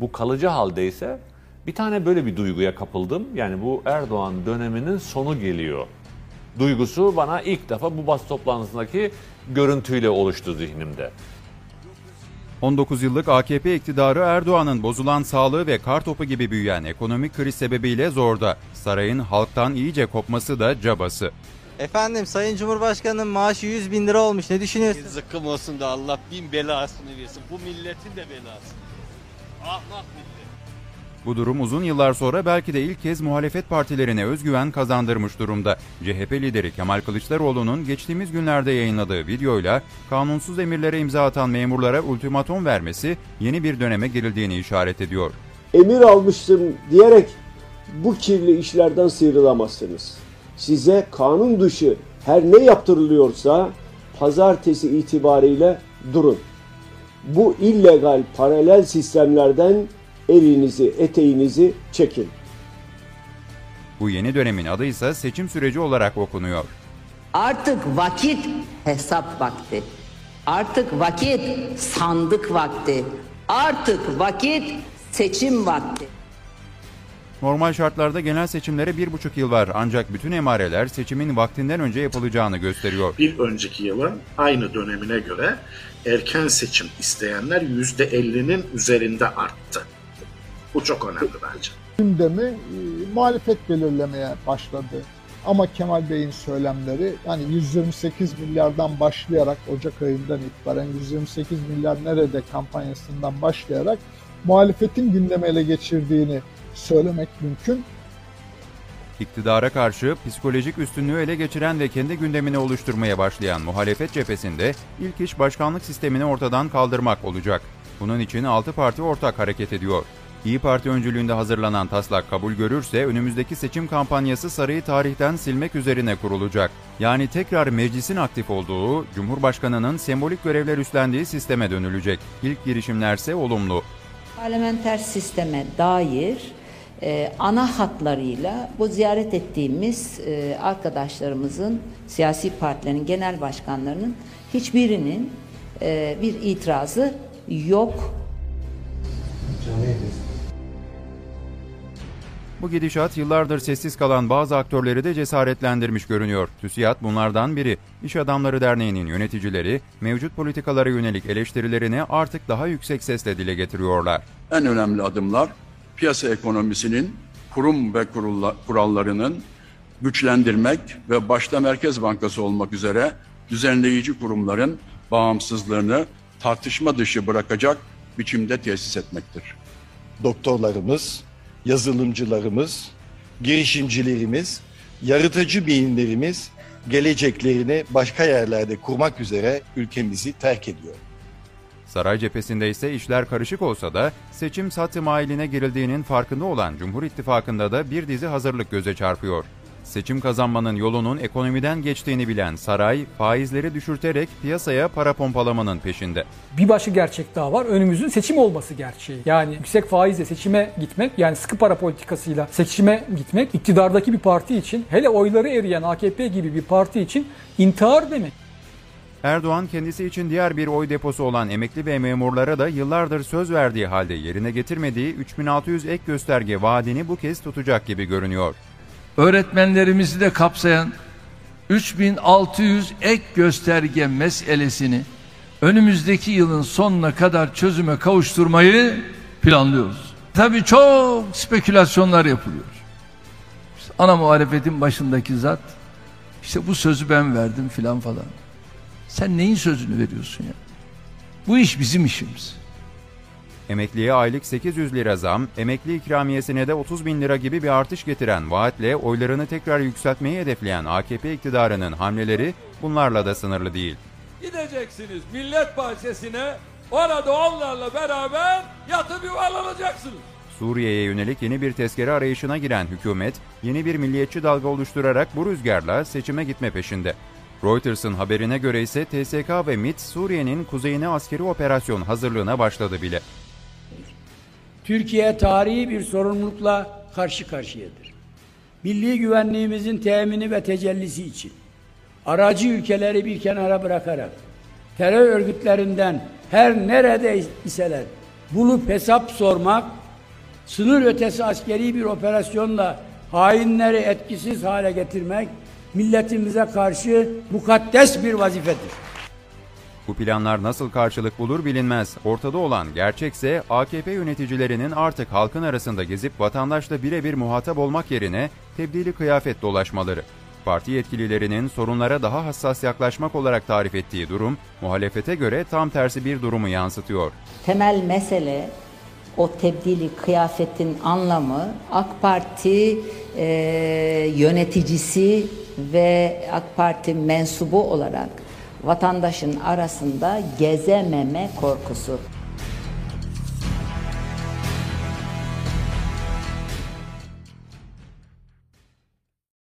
Bu kalıcı haldeyse bir tane böyle bir duyguya kapıldım. Yani bu Erdoğan döneminin sonu geliyor. Duygusu bana ilk defa bu bas toplantısındaki görüntüyle oluştu zihnimde. 19 yıllık AKP iktidarı Erdoğan'ın bozulan sağlığı ve kartopu gibi büyüyen ekonomik kriz sebebiyle zorda. Sarayın halktan iyice kopması da cabası. Efendim Sayın Cumhurbaşkanı'nın maaşı 100 bin lira olmuş. Ne düşünüyorsunuz? Zıkkım olsun da Allah bin belasını versin. Bu milletin de belası. Ahmak millet. Bu durum uzun yıllar sonra belki de ilk kez muhalefet partilerine özgüven kazandırmış durumda. CHP lideri Kemal Kılıçdaroğlu'nun geçtiğimiz günlerde yayınladığı videoyla kanunsuz emirlere imza atan memurlara ultimatom vermesi yeni bir döneme girildiğini işaret ediyor. emir almıştım diyerek bu kirli işlerden sıyrılamazsınız. Size kanun dışı her ne yaptırılıyorsa pazartesi itibariyle durun. Bu illegal paralel sistemlerden elinizi, eteğinizi çekin. Bu yeni dönemin adı ise seçim süreci olarak okunuyor. Artık vakit hesap vakti. Artık vakit sandık vakti. Artık vakit seçim vakti. Normal şartlarda genel seçimlere bir buçuk yıl var ancak bütün emareler seçimin vaktinden önce yapılacağını gösteriyor. bir önceki yılın aynı dönemine göre erken seçim isteyenler %50'nin üzerinde arttı. Bu çok önemli bence. gündemi e, muhalefet belirlemeye başladı. Ama Kemal Bey'in söylemleri yani 128 milyardan başlayarak Ocak ayından itibaren 128 milyar nerede kampanyasından başlayarak muhalefetin gündeme ele geçirdiğini söylemek mümkün. İktidara karşı psikolojik üstünlüğü ele geçiren ve kendi gündemini oluşturmaya başlayan muhalefet cephesinde ilk iş başkanlık sistemini ortadan kaldırmak olacak. Bunun için 6 parti ortak hareket ediyor. İyi Parti öncülüğünde hazırlanan taslak kabul görürse önümüzdeki seçim kampanyası sarayı tarihten silmek üzerine kurulacak. Yani tekrar meclisin aktif olduğu, Cumhurbaşkanı'nın sembolik görevler üstlendiği sisteme dönülecek. İlk girişimlerse olumlu. Parlamenter sisteme dair e, ana hatlarıyla bu ziyaret ettiğimiz e, arkadaşlarımızın, siyasi partilerin genel başkanlarının hiçbirinin e, bir itirazı yok. Bu gidişat yıllardır sessiz kalan bazı aktörleri de cesaretlendirmiş görünüyor. TÜSİAD bunlardan biri. İş Adamları Derneği'nin yöneticileri mevcut politikalara yönelik eleştirilerini artık daha yüksek sesle dile getiriyorlar. en önemli adımlar piyasa ekonomisinin kurum ve kurulla- kurallarının güçlendirmek ve başta Merkez Bankası olmak üzere düzenleyici kurumların bağımsızlığını tartışma dışı bırakacak biçimde tesis etmektir. doktorlarımız, yazılımcılarımız, girişimcilerimiz, yaratıcı beyinlerimiz geleceklerini başka yerlerde kurmak üzere ülkemizi terk ediyor. Saray cephesinde ise işler karışık olsa da seçim satı mailine girildiğinin farkında olan Cumhur İttifakı'nda da bir dizi hazırlık göze çarpıyor. Seçim kazanmanın yolunun ekonomiden geçtiğini bilen saray, faizleri düşürterek piyasaya para pompalamanın peşinde. Bir başka gerçek daha var. Önümüzün seçim olması gerçeği. Yani yüksek faizle seçime gitmek, yani sıkı para politikasıyla seçime gitmek iktidardaki bir parti için, hele oyları eriyen AKP gibi bir parti için intihar demek. Erdoğan kendisi için diğer bir oy deposu olan emekli ve memurlara da yıllardır söz verdiği halde yerine getirmediği 3600 ek gösterge vaadini bu kez tutacak gibi görünüyor. öğretmenlerimizi de kapsayan 3600 ek gösterge meselesini önümüzdeki yılın sonuna kadar çözüme kavuşturmayı planlıyoruz. Tabii çok spekülasyonlar yapılıyor. İşte ana muhalefetin başındaki zat işte bu sözü ben verdim filan falan. Sen neyin sözünü veriyorsun ya? Bu iş bizim işimiz. Emekliye aylık 800 lira zam, emekli ikramiyesine de 30 bin lira gibi bir artış getiren vaatle oylarını tekrar yükseltmeyi hedefleyen AKP iktidarının hamleleri bunlarla da sınırlı değil. Gideceksiniz Millet Bahçesi'ne orada onlarla beraber yatıp yuvarlanacaksınız. Suriye'ye yönelik yeni bir tezkere arayışına giren hükümet, yeni bir milliyetçi dalga oluşturarak bu rüzgarla seçime gitme peşinde. Reuters'ın haberine göre ise TSK ve MİT Suriye'nin kuzeyine askeri operasyon hazırlığına başladı bile. Türkiye tarihi bir sorumlulukla karşı karşıyadır. Milli güvenliğimizin temini ve tecellisi için aracı ülkeleri bir kenara bırakarak terör örgütlerinden her nerede iseler bulup hesap sormak, sınır ötesi askeri bir operasyonla hainleri etkisiz hale getirmek milletimize karşı mukaddes bir vazifedir. Bu planlar nasıl karşılık bulur bilinmez. Ortada olan gerçekse AKP yöneticilerinin artık halkın arasında gezip vatandaşla birebir muhatap olmak yerine tebdili kıyafet dolaşmaları. Parti yetkililerinin sorunlara daha hassas yaklaşmak olarak tarif ettiği durum, muhalefete göre tam tersi bir durumu yansıtıyor. Temel mesele o tebdili kıyafetin anlamı AK Parti e, yöneticisi ve AK Parti mensubu olarak vatandaşın arasında gezememe korkusu.